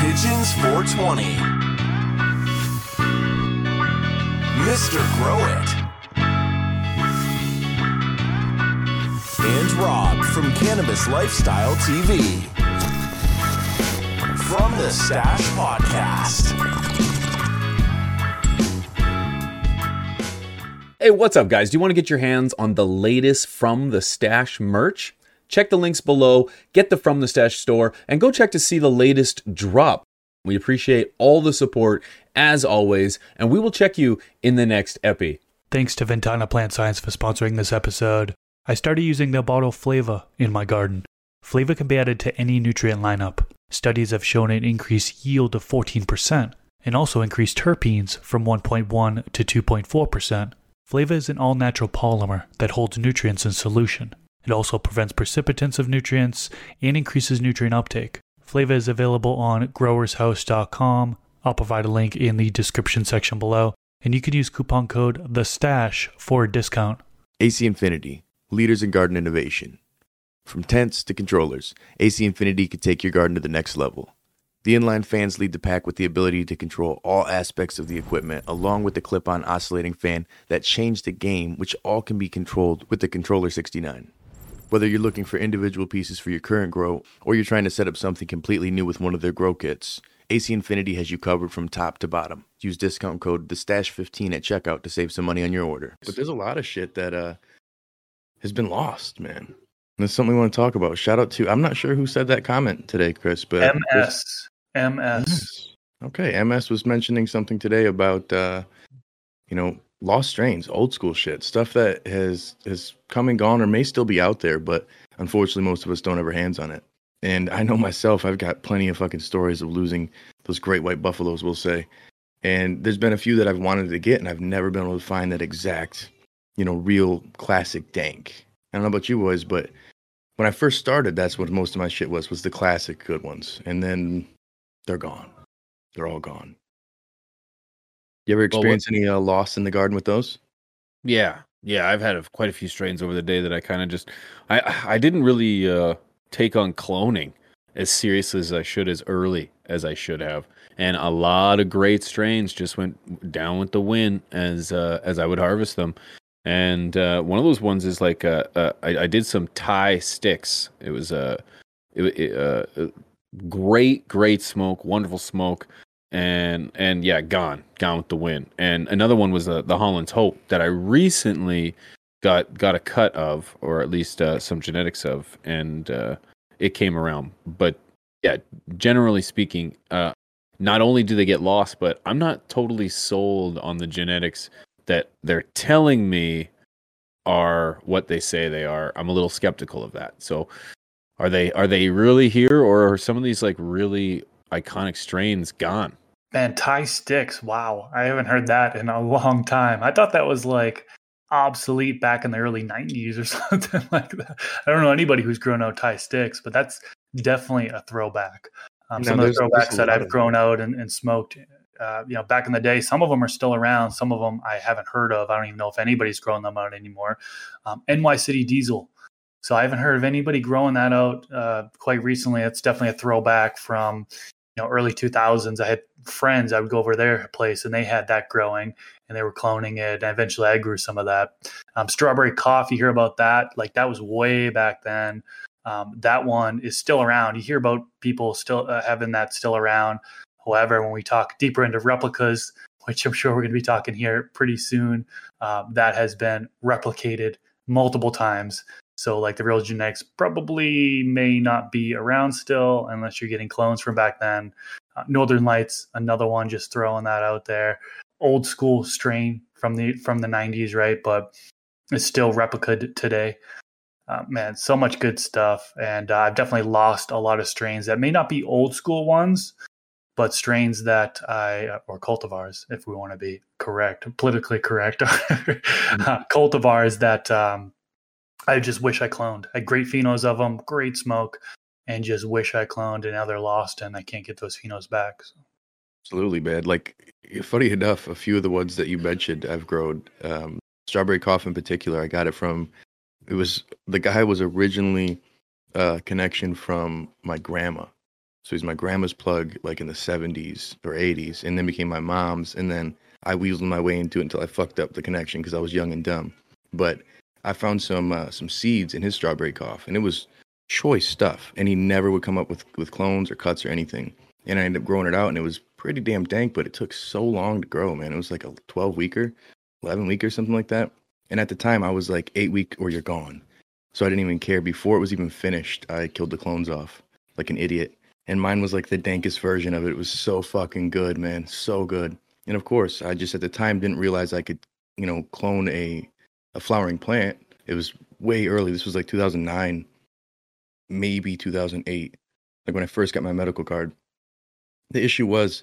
Pigeons 420. Mr. Grow It. And Rob from Cannabis Lifestyle TV. From the Stash Podcast. Hey, what's up, guys? Do you want to get your hands on the latest From the Stash merch? Check the links below, get the From the Stash store, and go check to see the latest drop. We appreciate all the support, as always, and we will check you in the next epi. Thanks to Ventana Plant Science for sponsoring this episode. I started using the bottle Flava in my garden. Flava can be added to any nutrient lineup. Studies have shown an increased yield of 14% and also increased terpenes from 1.1 to 2.4%. Flava is an all natural polymer that holds nutrients in solution. It also prevents precipitance of nutrients and increases nutrient uptake. Flava is available on growershouse.com. I'll provide a link in the description section below, and you can use coupon code the stash for a discount. AC Infinity, leaders in garden innovation. From tents to controllers, AC Infinity can take your garden to the next level. The inline fans lead the pack with the ability to control all aspects of the equipment, along with the clip on oscillating fan that changed the game, which all can be controlled with the Controller 69. Whether you're looking for individual pieces for your current grow, or you're trying to set up something completely new with one of their grow kits, AC Infinity has you covered from top to bottom. Use discount code the stash 15 at checkout to save some money on your order. But there's a lot of shit that uh has been lost, man. And that's something we want to talk about. Shout out to I'm not sure who said that comment today, Chris, but MS. MS. Yes. Okay, MS was mentioning something today about uh, you know lost strains, old school shit, stuff that has has come and gone or may still be out there, but unfortunately most of us don't have our hands on it. And I know myself, I've got plenty of fucking stories of losing those great white buffaloes, we'll say. And there's been a few that I've wanted to get, and I've never been able to find that exact, you know, real classic dank. I don't know about you boys, but when I first started, that's what most of my shit was, was the classic good ones. And then they're gone. They're all gone. You ever Well, what- experience any uh, loss in the garden with those? Yeah, yeah, I've had a, quite a few strains over the day that I kind of just I I didn't really uh, take on cloning as seriously as I should, as early as I should have, and a lot of great strains just went down with the wind as uh, as I would harvest them. And uh, one of those ones is like uh, uh, I, I did some Thai sticks. It was a it, it, uh, uh, great, great smoke, wonderful smoke and and yeah, gone, gone with the wind. And another one was the the Holland's Hope that I recently got got a cut of, or at least uh, some genetics of, and uh, it came around. But yeah, generally speaking, uh, not only do they get lost, but I'm not totally sold on the genetics that they're telling me are what they say they are. I'm a little skeptical of that. So are they are they really here or are some of these like really iconic strains gone? Man, Thai sticks. Wow. I haven't heard that in a long time. I thought that was like obsolete back in the early 90s or something like that. I don't know anybody who's grown out Thai sticks, but that's definitely a throwback. Um, some of the throwbacks that I've grown out and, and smoked, uh, you know, back in the day, some of them are still around. Some of them I haven't heard of. I don't even know if anybody's growing them out anymore. Um, NY City Diesel. So I haven't heard of anybody growing that out uh, quite recently. It's definitely a throwback from know early 2000s. I had friends. I would go over their place and they had that growing and they were cloning it. And eventually, I grew some of that. Um, strawberry coffee. Hear about that? Like that was way back then. Um, that one is still around. You hear about people still uh, having that still around. However, when we talk deeper into replicas, which I'm sure we're going to be talking here pretty soon, um, that has been replicated multiple times. So, like the real genetics probably may not be around still unless you're getting clones from back then. Uh, Northern Lights, another one, just throwing that out there. Old school strain from the from the 90s, right? But it's still replicated today. Uh, man, so much good stuff, and uh, I've definitely lost a lot of strains that may not be old school ones, but strains that I or cultivars, if we want to be correct, politically correct, uh, cultivars that um, I just wish I cloned. I had great phenos of them, great smoke, and just wish I cloned. And now they're lost, and I can't get those phenos back. So. Absolutely, man. Like, funny enough, a few of the ones that you mentioned, I've grown. Um, strawberry cough in particular, I got it from. It was the guy was originally a connection from my grandma, So he's my grandma's plug, like in the 70s or 80s, and then became my mom's. And then I weaseled my way into it until I fucked up the connection because I was young and dumb. But I found some uh, some seeds in his strawberry cough, and it was choice stuff. And he never would come up with with clones or cuts or anything. And I ended up growing it out, and it was pretty damn dank. But it took so long to grow, man. It was like a 12 weeker, 11 weeker, or something like that. And at the time, I was like eight week or you're gone. So I didn't even care. Before it was even finished, I killed the clones off like an idiot. And mine was like the dankest version of it. It was so fucking good, man. So good. And of course, I just at the time didn't realize I could, you know, clone a a flowering plant. It was way early. This was like 2009, maybe 2008, like when I first got my medical card. The issue was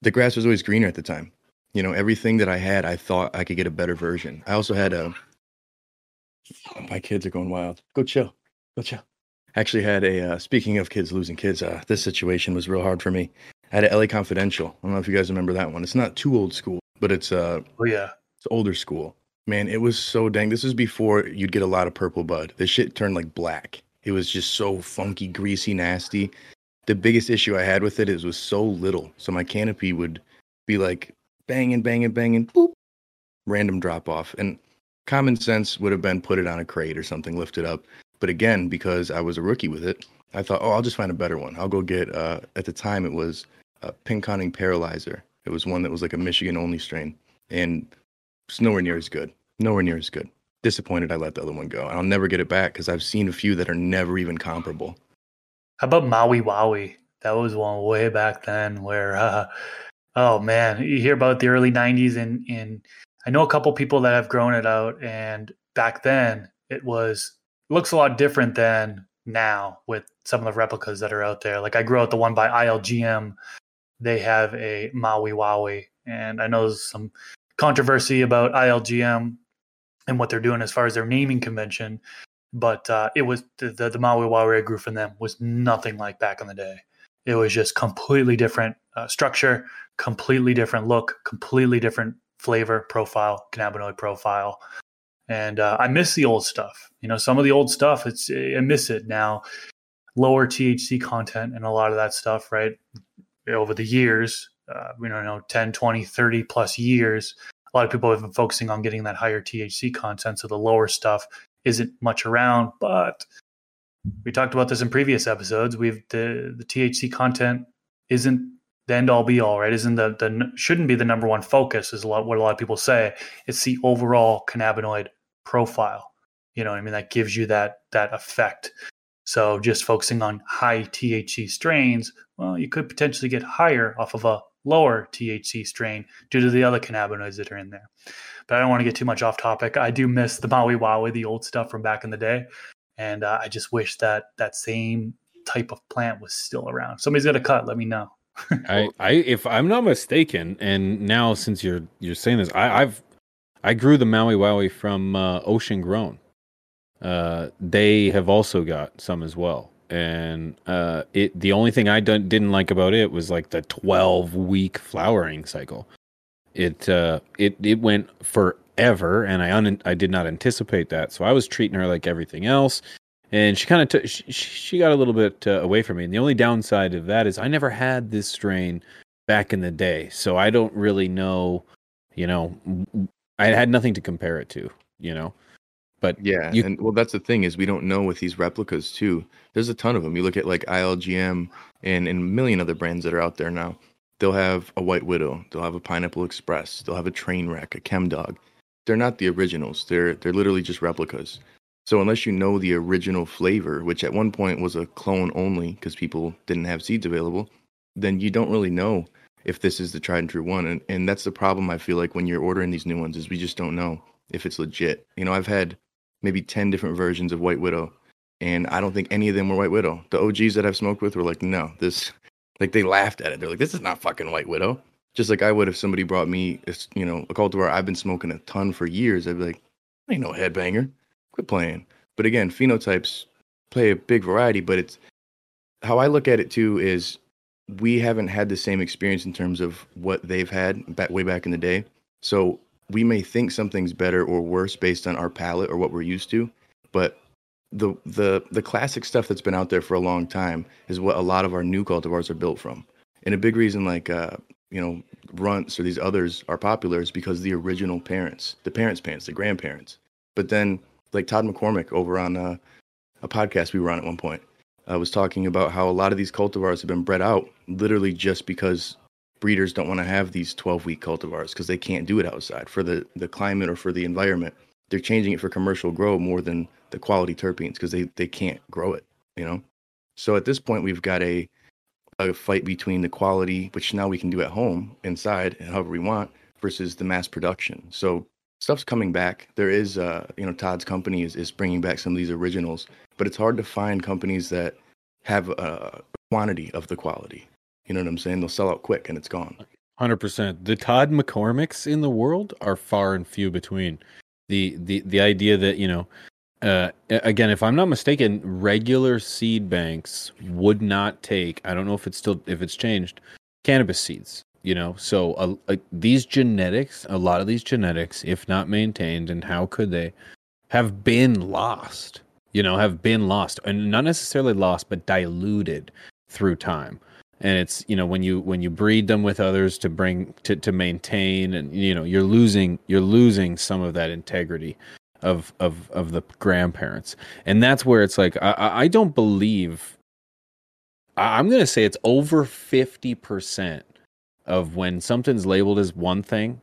the grass was always greener at the time. You know, everything that I had, I thought I could get a better version. I also had a. My kids are going wild. Go chill. Go chill. Actually, had a. Uh, speaking of kids losing kids, uh, this situation was real hard for me. I had a LA Confidential. I don't know if you guys remember that one. It's not too old school, but it's uh, Oh yeah. it's older school. Man, it was so dang. This is before you'd get a lot of purple bud. This shit turned like black. It was just so funky, greasy, nasty. The biggest issue I had with it is it was so little. So my canopy would be like banging, banging, banging, boop, random drop off. And common sense would have been put it on a crate or something, lift it up. But again, because I was a rookie with it, I thought, oh, I'll just find a better one. I'll go get. Uh, at the time, it was a Pinconning Paralyzer. It was one that was like a Michigan only strain, and it's nowhere near as good. Nowhere near as good. Disappointed I let the other one go. I'll never get it back because I've seen a few that are never even comparable. How about Maui Wowie? That was one way back then where, uh, oh man, you hear about the early '90s, and and I know a couple people that have grown it out, and back then it was looks a lot different than now with some of the replicas that are out there. Like I grew out the one by ILGM. They have a Maui Wowie, and I know some controversy about ILGM and what they're doing as far as their naming convention. But uh, it was the, the, the Maui I grew from them was nothing like back in the day. It was just completely different uh, structure, completely different look, completely different flavor profile, cannabinoid profile. And uh, I miss the old stuff. You know, some of the old stuff, it's I miss it now. Lower THC content and a lot of that stuff, right? Over the years, uh, you know, 10, 20, 30 plus years, a lot of people have been focusing on getting that higher THC content. So the lower stuff isn't much around. But we talked about this in previous episodes. We've the the THC content isn't the end all be all, right? Isn't the the shouldn't be the number one focus? Is a lot what a lot of people say. It's the overall cannabinoid profile. You know, what I mean that gives you that that effect. So just focusing on high THC strains, well, you could potentially get higher off of a lower THC strain due to the other cannabinoids that are in there. But I don't want to get too much off topic. I do miss the Maui Wowie, the old stuff from back in the day, and uh, I just wish that that same type of plant was still around. Somebody's got a cut. Let me know. I, I, if I'm not mistaken, and now since you're you're saying this, I, I've I grew the Maui Wowie from uh, Ocean Grown. Uh, they have also got some as well, and uh, it the only thing I didn't like about it was like the 12 week flowering cycle. It uh, it it went forever, and I un- I did not anticipate that, so I was treating her like everything else and she kind of took she, she got a little bit uh, away from me and the only downside of that is i never had this strain back in the day so i don't really know you know i had nothing to compare it to you know but Yeah, You- and well, that's the thing is we don't know with these replicas too. There's a ton of them. You look at like ILGM and, and a million other brands that are out there now. They'll have a White Widow. They'll have a Pineapple Express. They'll have a Trainwreck, a Chem Dog. They're not the originals. They're they're literally just replicas. So unless you know the original flavor, which at one point was a clone only because people didn't have seeds available, then you don't really know if this is the tried and true one. And and that's the problem I feel like when you're ordering these new ones is we just don't know if it's legit. You know, I've had maybe 10 different versions of White Widow. And I don't think any of them were White Widow. The OGs that I've smoked with were like, no, this, like they laughed at it. They're like, this is not fucking White Widow. Just like I would if somebody brought me, you know, a cultivar I've been smoking a ton for years. I'd be like, I ain't no headbanger. Quit playing. But again, phenotypes play a big variety. But it's how I look at it too is we haven't had the same experience in terms of what they've had back way back in the day. So we may think something's better or worse based on our palate or what we're used to, but the the the classic stuff that's been out there for a long time is what a lot of our new cultivars are built from. And a big reason, like uh, you know, Runtz or these others are popular is because the original parents, the parents' parents, the grandparents. But then, like Todd McCormick over on uh, a podcast we were on at one point, uh, was talking about how a lot of these cultivars have been bred out literally just because breeders don't want to have these 12 week cultivars because they can't do it outside for the, the climate or for the environment. They're changing it for commercial grow more than the quality terpenes because they, they can't grow it, you know? So at this point, we've got a, a fight between the quality, which now we can do at home inside and however we want, versus the mass production. So stuff's coming back. There is, uh, you know, Todd's company is, is bringing back some of these originals, but it's hard to find companies that have a quantity of the quality. You know what I'm saying? They'll sell out quick and it's gone. Hundred percent. The Todd McCormicks in the world are far and few between. The the the idea that you know, uh, again, if I'm not mistaken, regular seed banks would not take. I don't know if it's still if it's changed. Cannabis seeds. You know, so uh, uh, these genetics, a lot of these genetics, if not maintained, and how could they, have been lost. You know, have been lost, and not necessarily lost, but diluted through time and it's you know when you when you breed them with others to bring to to maintain and you know you're losing you're losing some of that integrity of of of the grandparents. And that's where it's like i i don't believe i'm going to say it's over 50% of when something's labeled as one thing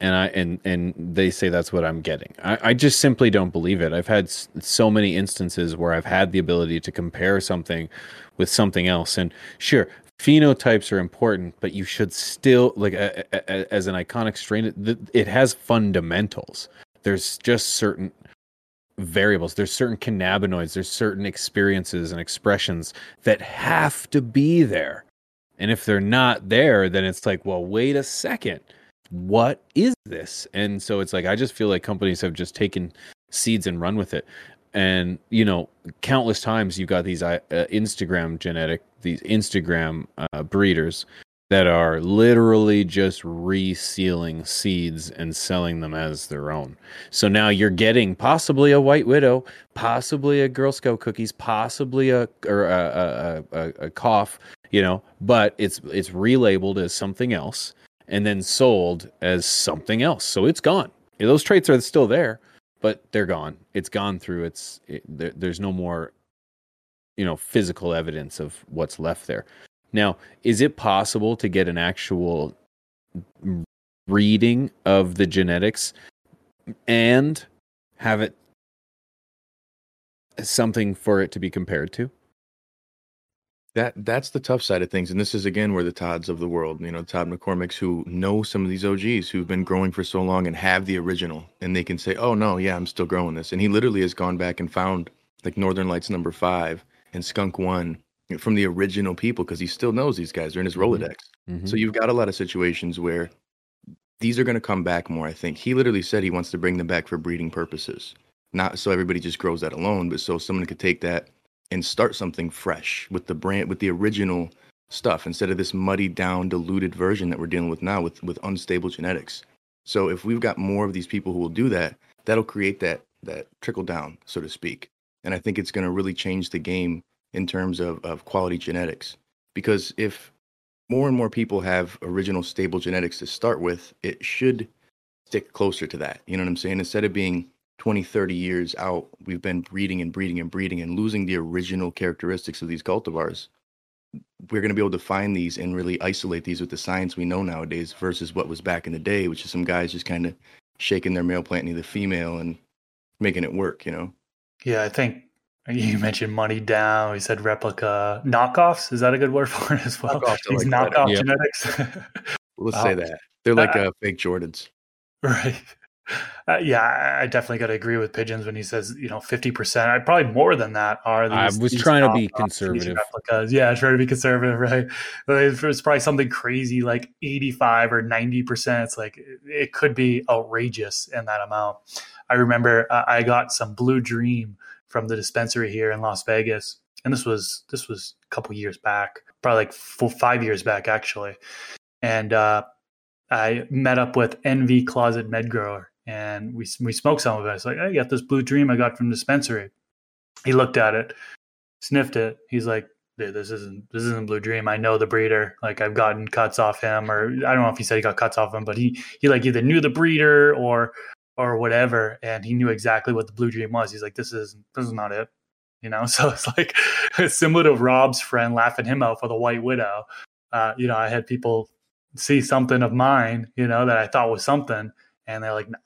and I and and they say that's what I'm getting. I, I just simply don't believe it. I've had so many instances where I've had the ability to compare something with something else, and sure, phenotypes are important, but you should still like a, a, as an iconic strain. It, it has fundamentals. There's just certain variables. There's certain cannabinoids. There's certain experiences and expressions that have to be there. And if they're not there, then it's like, well, wait a second what is this? And so it's like I just feel like companies have just taken seeds and run with it. And you know, countless times you've got these uh, Instagram genetic, these Instagram uh, breeders that are literally just resealing seeds and selling them as their own. So now you're getting possibly a white widow, possibly a Girl Scout cookies, possibly a or a, a, a, a cough, you know, but it's it's relabeled as something else and then sold as something else. So it's gone. Those traits are still there, but they're gone. It's gone through. It's it, there, there's no more, you know, physical evidence of what's left there. Now, is it possible to get an actual reading of the genetics and have it something for it to be compared to? That that's the tough side of things, and this is again where the Todds of the world, you know, Todd McCormick's, who know some of these OGs who've been growing for so long and have the original, and they can say, "Oh no, yeah, I'm still growing this," and he literally has gone back and found like Northern Lights number five and Skunk One from the original people because he still knows these guys. They're in his mm-hmm. Rolodex. Mm-hmm. So you've got a lot of situations where these are going to come back more. I think he literally said he wants to bring them back for breeding purposes, not so everybody just grows that alone, but so someone could take that and start something fresh with the brand with the original stuff instead of this muddied down diluted version that we're dealing with now with with unstable genetics. So if we've got more of these people who will do that that'll create that that trickle down so to speak. And i think it's going to really change the game in terms of of quality genetics. Because if more and more people have original stable genetics to start with it should stick closer to that. You know what i'm saying? Instead of being 20, 30 years out, we've been breeding and breeding and breeding and losing the original characteristics of these cultivars. We're going to be able to find these and really isolate these with the science we know nowadays versus what was back in the day, which is some guys just kind of shaking their male plant near the female and making it work, you know? Yeah, I think you mentioned money down. We said replica knockoffs. Is that a good word for it as well? Knockoffs These like knockoff genetics. Let's say that they're like uh, uh, fake Jordans. Right. Uh, yeah, I definitely got to agree with Pigeons when he says, you know, 50%. I probably more than that are these, I was trying to be conservative. Replicas. Yeah, trying to be conservative, right? It's probably something crazy like 85 or 90%. It's like it could be outrageous in that amount. I remember uh, I got some Blue Dream from the dispensary here in Las Vegas. And this was this was a couple years back, probably like four, five years back actually. And uh, I met up with Envy Closet Med Grower and we we smoked some of it. It's like I got this blue dream I got from dispensary. He looked at it, sniffed it. He's like, this isn't this isn't Blue Dream. I know the breeder. Like I've gotten cuts off him, or I don't know if he said he got cuts off him, but he he like either knew the breeder or or whatever, and he knew exactly what the Blue Dream was. He's like, this is this is not it, you know. So it's like similar to Rob's friend laughing him out for the White Widow. Uh, you know, I had people see something of mine, you know, that I thought was something, and they're like, no,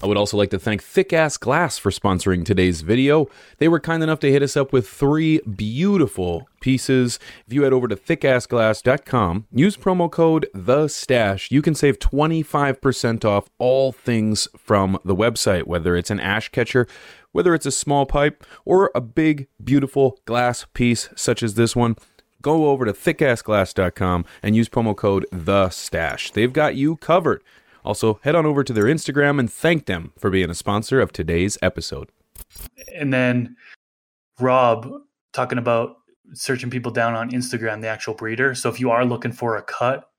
I would also like to thank Thick Ass Glass for sponsoring today's video. They were kind enough to hit us up with three beautiful pieces. If you head over to thickassglass.com, use promo code The Stash, you can save 25% off all things from the website, whether it's an ash catcher, whether it's a small pipe, or a big, beautiful glass piece such as this one go over to thickassglass.com and use promo code the stash they've got you covered also, head on over to their Instagram and thank them for being a sponsor of today's episode. And then Rob talking about searching people down on Instagram, the actual breeder. So if you are looking for a cut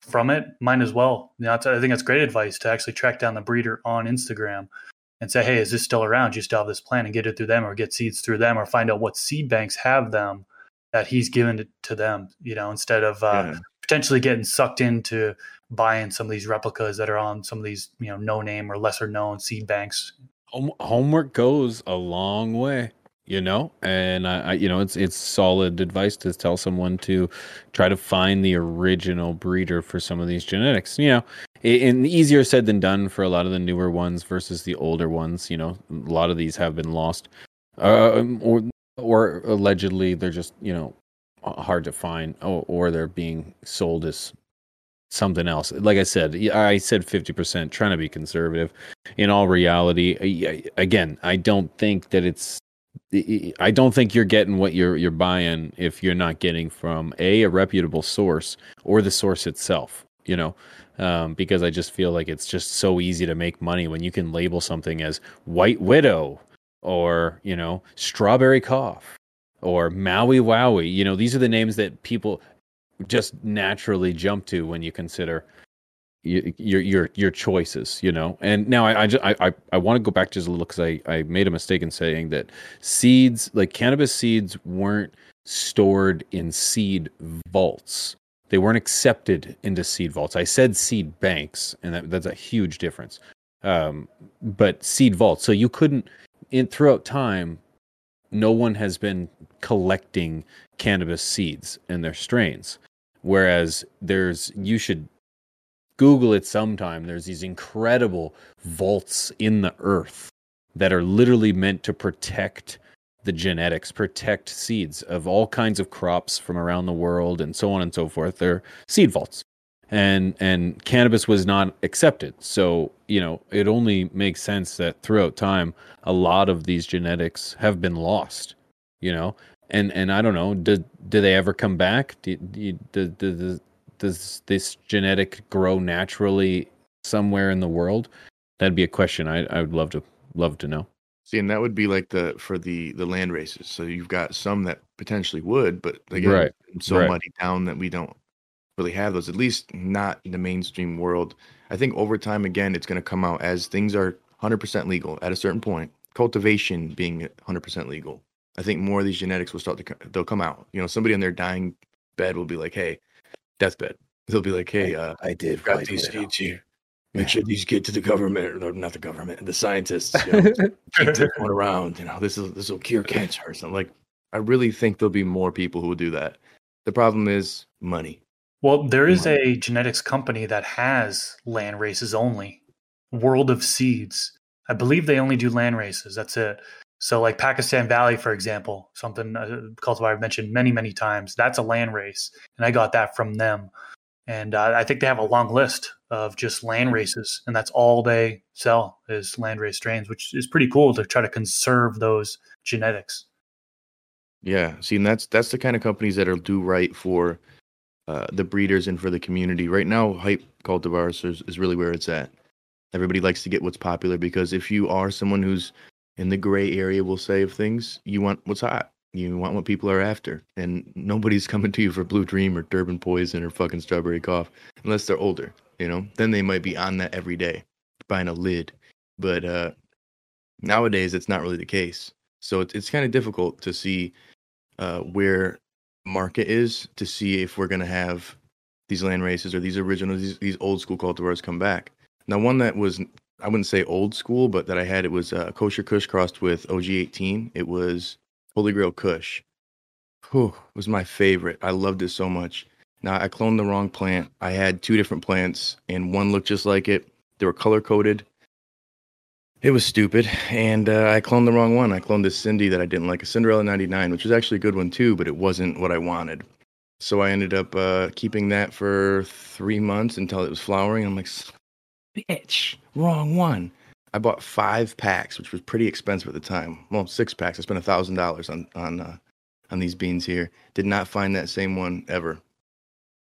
from it, might as well. You know, I think that's great advice to actually track down the breeder on Instagram and say, hey, is this still around? Do you still have this plant and get it through them or get seeds through them or find out what seed banks have them that he's given it to them, you know, instead of uh, yeah. Potentially getting sucked into buying some of these replicas that are on some of these you know no name or lesser known seed banks. Homework goes a long way you know? And I, I, you know it's it's solid advice to tell someone to try to find the original breeder for some of these genetics. You know and easier said than done for a lot of the newer ones versus the older ones you know a lot of these have been lost. Uh, or or allegedly they're just you know hard to find or, or they're being sold as something else. Like I said, I said 50%, trying to be conservative. In all reality, again, I don't think that it's I don't think you're getting what you're you're buying if you're not getting from a a reputable source or the source itself, you know. Um, because I just feel like it's just so easy to make money when you can label something as White Widow or you know Strawberry Cough or Maui Wowie. You know, these are the names that people just naturally jump to when you consider your your your choices you know? And now i i just, i i want to go back just a little because i i made a mistake in saying that seeds like cannabis seeds weren't stored in seed vaults. They weren't accepted into seed vaults. I said seed banks and that, that's a huge difference. Um but seed vaults. So you couldn't in throughout time no one has been collecting cannabis seeds and their strains Whereas there's, you should Google it sometime. There's these incredible vaults in the earth that are literally meant to protect the genetics, protect seeds of all kinds of crops from around the world and so on and so forth. They're seed vaults. And and cannabis was not accepted. So, you know, it only makes sense that throughout time a lot of these genetics have been lost, you know and and I don't know, do do they ever come back? Do, do, do, do, does this genetic grow naturally somewhere in the world? That'd be a question I I would love to love to know. See, and that would be like the for the the land races. So you've got some that potentially would, but again, right. so right. muddy down that we don't really have those. At least not in the mainstream world. I think over time, again, it's going to come out as things are 100% legal at a certain point. Cultivation being 100% legal. I think more of these genetics will start to they'll come out. You know, somebody on their dying bed will be like, "Hey, deathbed." They'll be like, "Hey, uh, I did got these seeds here. Make sure these get to the government, or not the government, the scientists. You know, keep this one around. You know, this is this will cure cancer or something." Like, I really think there'll be more people who will do that. The problem is money. Well, there is a genetics company that has land races only. World of Seeds. I believe they only do land races. That's it. So, like Pakistan Valley, for example, something uh, cultivar I've mentioned many, many times. That's a land race, and I got that from them. And uh, I think they have a long list of just land races, and that's all they sell is land race strains, which is pretty cool to try to conserve those genetics. Yeah, see, and that's that's the kind of companies that'll do right for uh, the breeders and for the community. Right now, hype cultivars is, is really where it's at. Everybody likes to get what's popular because if you are someone who's in the gray area we'll say of things you want what's hot. You want what people are after. And nobody's coming to you for blue dream or durban poison or fucking strawberry cough unless they're older you know? Then they might be on that every day buying a lid. But uh nowadays it's not really the case. So it's it's kind of difficult to see uh, where market is to see if we're gonna have these land races or these original these, these old school cultivars come back. Now, one that was I wouldn't say old school, but that I had it was uh, kosher Kush crossed with OG18. It was Holy Grail Kush. Whew, it was my favorite. I loved it so much. Now I cloned the wrong plant. I had two different plants, and one looked just like it. They were color coded. It was stupid, and uh, I cloned the wrong one. I cloned this Cindy that I didn't like, a Cinderella 99, which was actually a good one too, but it wasn't what I wanted. So I ended up uh, keeping that for three months until it was flowering. I'm like, bitch, wrong one. I bought five packs, which was pretty expensive at the time. Well, six packs. I spent a thousand dollars on on uh, on these beans here. Did not find that same one ever.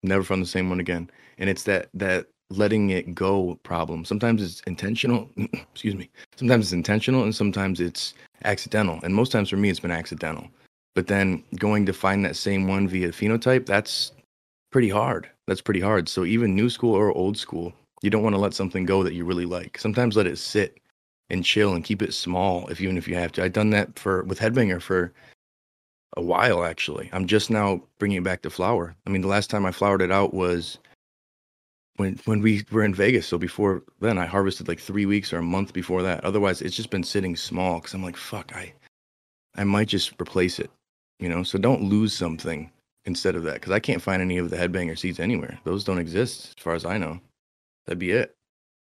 Never found the same one again. And it's that that letting it go problem. Sometimes it's intentional. excuse me. Sometimes it's intentional, and sometimes it's accidental. And most times for me, it's been accidental. But then going to find that same one via phenotype, that's pretty hard. That's pretty hard. So even new school or old school, you don't want to let something go that you really like. Sometimes let it sit and chill and keep it small if even if you have to. I've done that for with Headbanger for a while actually. I'm just now bringing it back to flower. I mean, the last time I flowered it out was when when we were in Vegas. So before then, I harvested like three weeks or a month before that. Otherwise, it's just been sitting small because I'm like, fuck, I I might just replace it you know so don't lose something instead of that because i can't find any of the headbanger seeds anywhere those don't exist as far as i know that'd be it.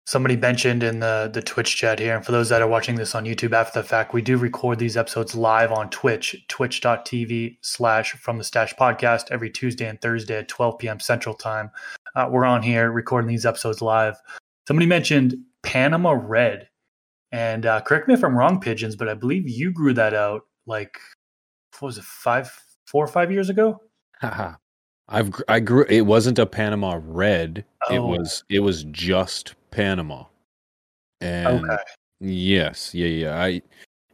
Somebody mentioned in the the twitch chat here and for those that are watching this on youtube after the fact we do record these episodes live on twitch twitch.tv slash from the stash podcast every tuesday and thursday at 12 p.m central time. Uh, we're on here recording these episodes live. Somebody mentioned panama red. And uh, correct me if i'm wrong pigeons but i believe you grew that out like what was it five four or five years ago? I've I grew. It wasn't a Panama red. It Oh. was it was just Panama. And okay yes, yeah, yeah. I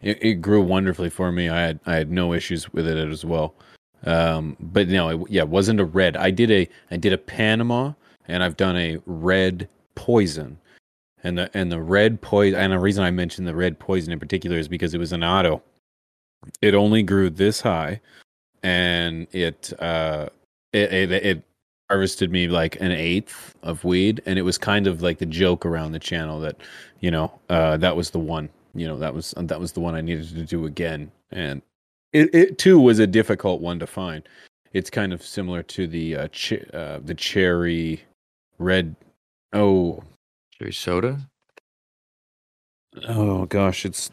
it, it grew wonderfully for me. I had I had no issues with it as well. Um, but no, it, yeah, it wasn't a red. I did a I did a Panama, and I've done a red poison. And the and the red poison, and the reason I mentioned the red poison in particular is because it was an auto. It only grew this high, and it uh it, it it harvested me like an eighth of weed, and it was kind of like the joke around the channel that you know uh that was the one you know that was that was the one I needed to do again, and it it too was a difficult one to find. It's kind of similar to the uh, ch- uh the cherry red. Oh cherry soda oh gosh, it's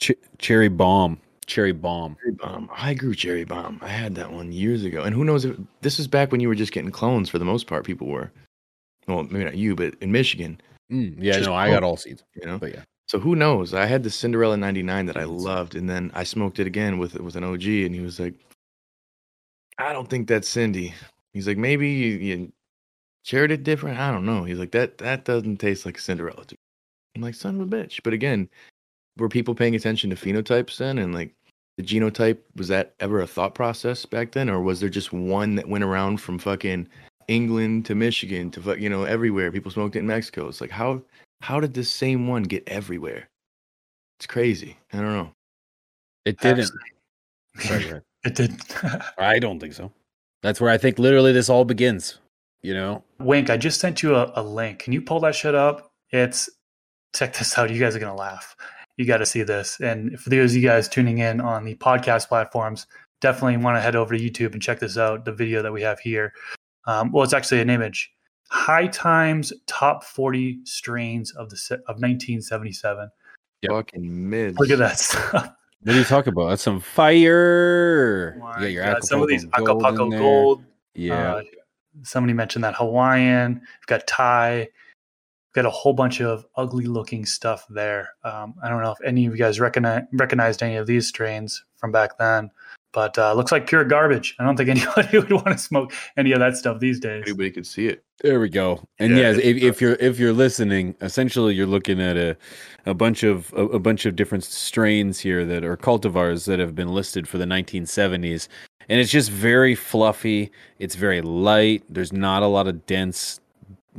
ch- cherry bomb. Cherry bomb. cherry bomb i grew cherry bomb i had that one years ago and who knows if this is back when you were just getting clones for the most part people were well maybe not you but in michigan Mm, yeah, no, I got all seeds, you know but yeah. So who knows? I had the Cinderella 99 that I loved, and then I smoked it again with with an OG, and he was like, "I don't think that's Cindy." He's like, "Maybe you, you shared it different. I don't know." He's like, "That that doesn't taste like Cinderella." To me. I'm like, "Son of a bitch!" But again, were people paying attention to phenotypes then, and like the genotype? Was that ever a thought process back then, or was there just one that went around from fucking England to Michigan to fuck, you know everywhere? People smoked it in Mexico. It's like how how did this same one get everywhere? It's crazy. I don't know. It didn't. Sorry, it didn't I don't think so. That's where I think literally this all begins. You know, wink i just sent you a, a link can you pull that shit up it's check this out you guys are gonna laugh you got to see this and for those of you guys tuning in on the podcast platforms definitely want to head over to youtube and check this out the video that we have here um, well it's actually an image high times top 40 strains of the of 1977 Yep. Fucking mids. look at that stuff what are you talking about? That's some fire. you got your God, some of these Acapulco gold in Acapulco there. gold Yeah, Uh, somebody mentioned that Hawaiian. We've got Thai. We've got a whole bunch of ugly looking stuff there. Um, I don't know if any of you guys recognize, recognized any of these strains from back then, but uh, looks like pure garbage. I don't think anybody would want to smoke any of that stuff these days. Anybody could see it. there we go. And Yeah, yes, if, if you're if you're listening, essentially you're looking at a a bunch of a, a bunch of different strains here that are cultivars that have been listed for the 1970s, and it's just very fluffy. It's very light. There's not a lot of dense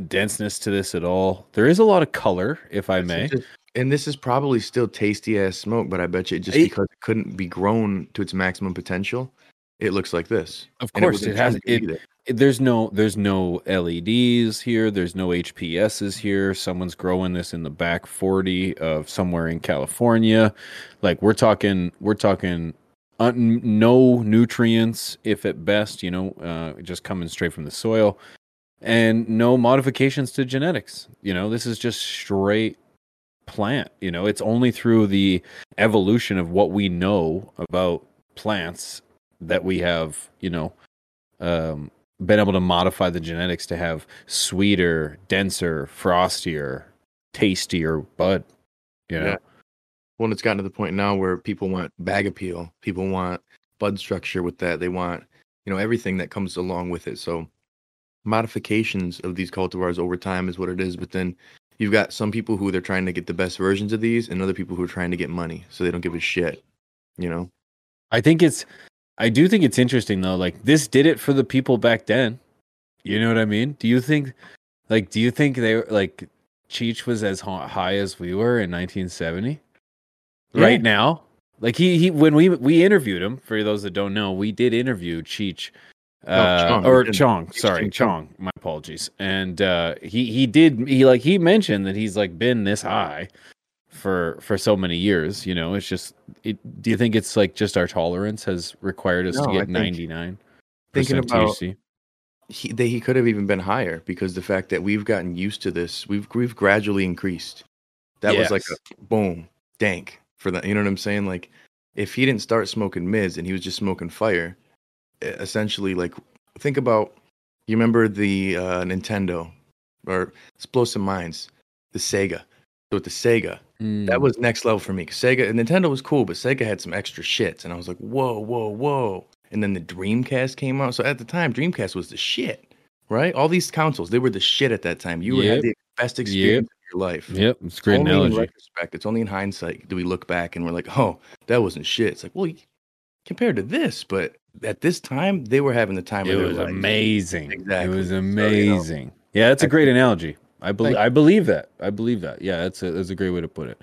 denseness to this at all. There is a lot of color, if I may. just- And this is probably still tasty ass smoke, but I bet you just It- because it couldn't be grown to its maximum potential, it looks like this. Of course, wasn't it has. It, there's no there's no LEDs here. There's no HPSs here. Someone's growing this in the back 40 of somewhere in California. Like we're talking we're talking un, no nutrients if at best, you know, uh, just coming straight from the soil and no modifications to genetics. You know, this is just straight plant, you know. It's only through the evolution of what we know about plants that we have, you know, um, been able to modify the genetics to have sweeter, denser, frostier, tastier bud. You know, Yeah. Well, it's gotten to the point now where people want bag appeal. People want bud structure with that. They want, you know, everything that comes along with it. So modifications of these cultivars over time is what it is. But then you've got some people who they're trying to get the best versions of these and other people who are trying to get money. So they don't give a shit. You know? I think it's, I do think it's interesting though. Like this did it for the people back then. You know what I mean? Do you think, like, do you think they were like Cheech was as high as we were in 1970? Yeah. Right now, like he he when we we interviewed him. For those that don't know, we did interview Cheech. Uh, Chong, or. Chong, sorry, Chong. My apologies. And uh, he he did he like he mentioned that he's like been this high for for so many years. You know, it's just. It, do you think it's like just our tolerance has required us No, to get ninety nine Thinking about THC? he, they, he could have even been higher because the fact that we've gotten used to this, we've we've gradually increased. That was like a boom, dank for that. You know what I'm saying? Like, if he didn't start smoking mids and he was just smoking fire, essentially, like, think about. You remember the uh, Nintendo, or Explosive Minds, the Sega. So with the Sega, Mm. that was next level for me. 'cause Sega and Nintendo was cool, but Sega had some extra shits, and I was like, whoa, whoa, whoa. And then the Dreamcast came out. So at the time, Dreamcast was the shit, right? All these consoles, they were the shit at that time. You Yep. had the best experience of your life. Yep, it's great only in analogy. retrospect, it's only in hindsight do we look back and we're like, oh, that wasn't shit. It's like, well, compared to this, but at this time, they were having the time It of their was life. amazing. Exactly. It was So, you know, amazing. yeah, that's a great analogy. I believe. I believe that. I believe that. Yeah, that's a that's a great way to put it.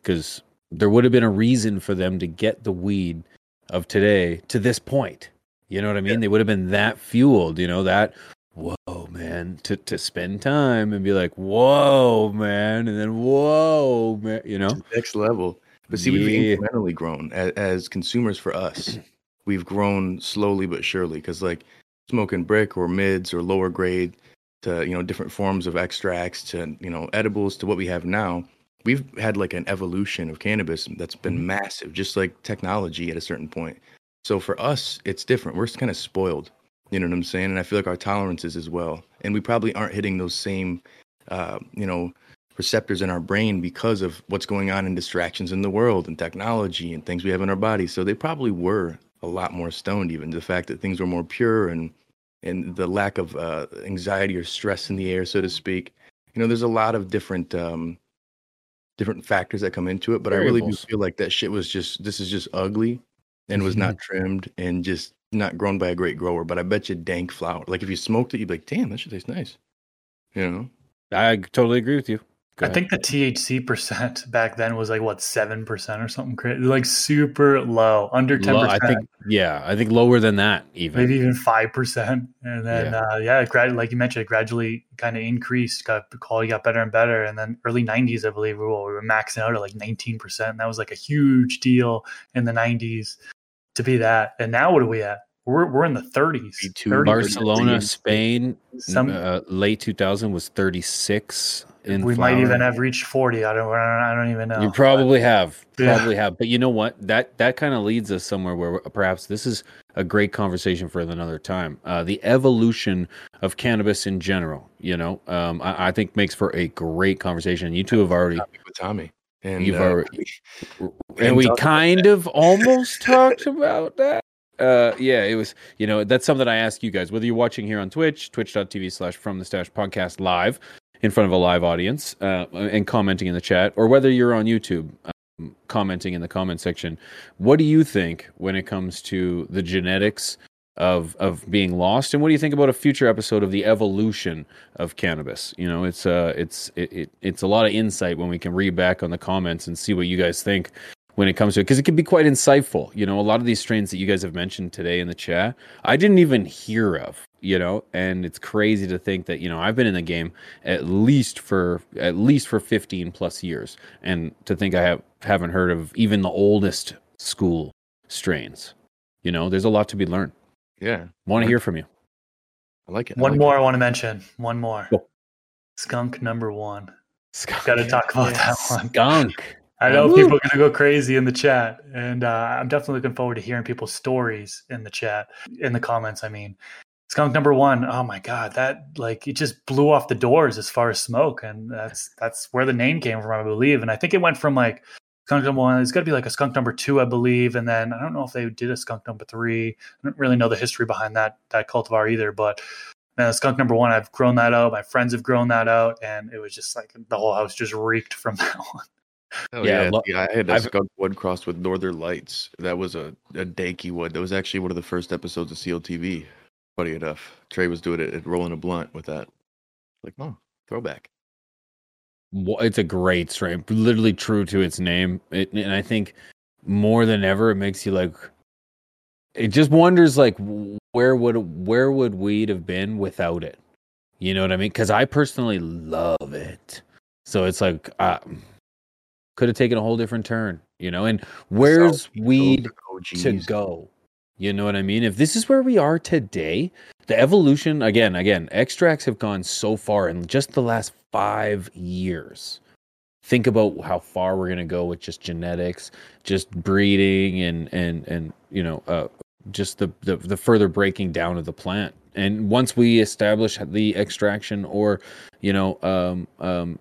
Because there would have been a reason for them to get the weed of today to this point. You know what I mean? They would have been that fueled. You know that. Whoa, man! To to spend time and be like, whoa, man, and then whoa, man. You know. next level. But see, Yeah. we've incrementally grown as, as consumers for us. We've grown slowly but surely because, like, smoking brick or mids or lower grade to you know different forms of extracts to you know edibles to what we have now. We've had like an evolution of cannabis that's been massive, just like technology at a certain point. So for us, it's different. We're kind of spoiled. You know what I'm saying? And I feel like our tolerances as well. And we probably aren't hitting those same, uh, you know, receptors in our brain because of what's going on in distractions in the world and technology and things we have in our bodies. So they probably were a lot more stoned, even the fact that things were more pure and and the lack of uh, anxiety or stress in the air, so to speak. You know, there's a lot of different um, different factors that come into it, but I really do feel like that shit was just this is just ugly and was not trimmed and just not grown by a great grower. But I bet you dank flower. Like if you smoked it, you'd be like, damn, that shit tastes nice. You know? I totally agree with you. Go I ahead. think the THC percent back then was like what seven percent or something crazy, like super low, under ten Lo- I think yeah, I think lower than that even. maybe even five percent. And then Yeah. uh, yeah, it grad- like you mentioned, it gradually kind of increased. Got the quality got better and better. And then early '90s, I believe, we were, we were maxing out at like nineteen percent. And that was like a huge deal in the '90s to be that. And now what are we at? We're we're in the 30s. 30, Barcelona, 30s. Spain, Some uh, late 2000 was 36 in we might even have reached 40. I don't I don't even know. You probably have, Yeah. probably have. But you know what? That that kind of leads us somewhere where perhaps this is a great conversation for another time. Uh, the evolution of cannabis in general, you know, um, I, I think makes for a great conversation. You two have already, With Tommy. And You've uh, already- and and we kind of almost talked about that. Uh, yeah, it was, you know, that's something I ask you guys, whether you're watching here on Twitch, twitch.tv slash from the stash podcast live in front of a live audience, uh, and commenting in the chat, or whether you're on YouTube, um, commenting in the comment section. What do you think when it comes to the genetics of of being lost? And what do you think about a future episode of the evolution of cannabis? You know it's uh it's it, it it's a lot of insight when we can read back on the comments and see what you guys think when it comes to it because it can be quite insightful you know a lot of these strains that you guys have mentioned today in the chat i didn't even hear of you know and it's crazy to think that you know i've been in the game at least for at least for 15 plus years and to think i have haven't heard of even the oldest school strains you know there's a lot to be learned Yeah, want to hear from you I like it. I One like more I want to mention. One more. Go. Skunk number one. skunk Got to talk oh, about that one. skunk I know Woo. people are going to go crazy in the chat, and uh, I'm definitely looking forward to hearing people's stories in the chat, in the comments. I mean, skunk number one. Oh my god, that like it just blew off the doors as far as smoke, and that's that's where the name came from, I believe. And I think it went from like skunk number one. It's got to be like a skunk number two, I believe, and then I don't know if they did a skunk number three. I don't really know the history behind that that cultivar either, but. Man, skunk number one, I've grown that out. My friends have grown that out, and it was just like the whole house just reeked from that one. Oh, Yeah, yeah, lo- yeah, I had a I've- skunk one crossed with Northern Lights. That was a, a danky one. That was actually one of the first episodes of CLTV. Funny enough, Trey was doing it and rolling a blunt with that. Like, oh, throwback. Wha- it's a great strain literally true to its name it, and i think more than ever it makes you like it just wonders like where would where would weed have been without it you know what i mean because i personally love it so it's like uh, could have taken a whole different turn you know and where's Beach, weed those to go. You know what I mean? If this is where we are today, the evolution again, again, extracts have gone so far in just the last five years. Think about how far we're gonna go with just genetics, just breeding, and and and you know, uh, just the, the the further breaking down of the plant. And once we establish the extraction or, you know, um, um,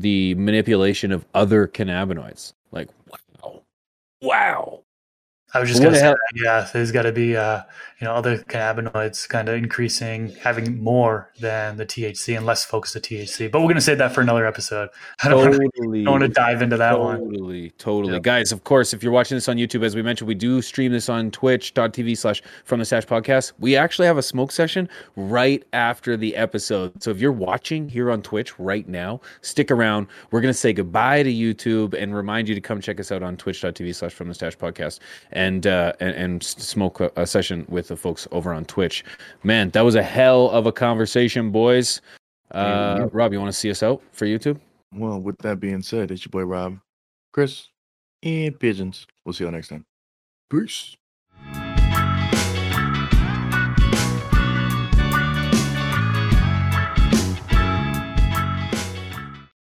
the manipulation of other cannabinoids, like wow, wow, I was just going to say, yeah, there's got to be, uh, you know, other cannabinoids kind of increasing, having more than the THC and less focus of THC. But we're going to save that for another episode. I don't want to totally. want to dive into that one. Totally, totally. Guys, of course, if you're watching this on YouTube, as we mentioned, we do stream this on twitch.tv slash from the stash podcast. We actually have a smoke session right after the episode. So if you're watching here on Twitch right now, stick around. We're going to say goodbye to YouTube and remind you to come check us out on twitch.tv slash from the stash podcast and, uh, and, and smoke a, a session with the folks over on Twitch. Man, that was a hell of a conversation, boys. Uh. Rob, you want to see us out for YouTube? Well, with that being said, it's your boy Rob, Chris, and Pigeons. We'll see y'all next time. Peace.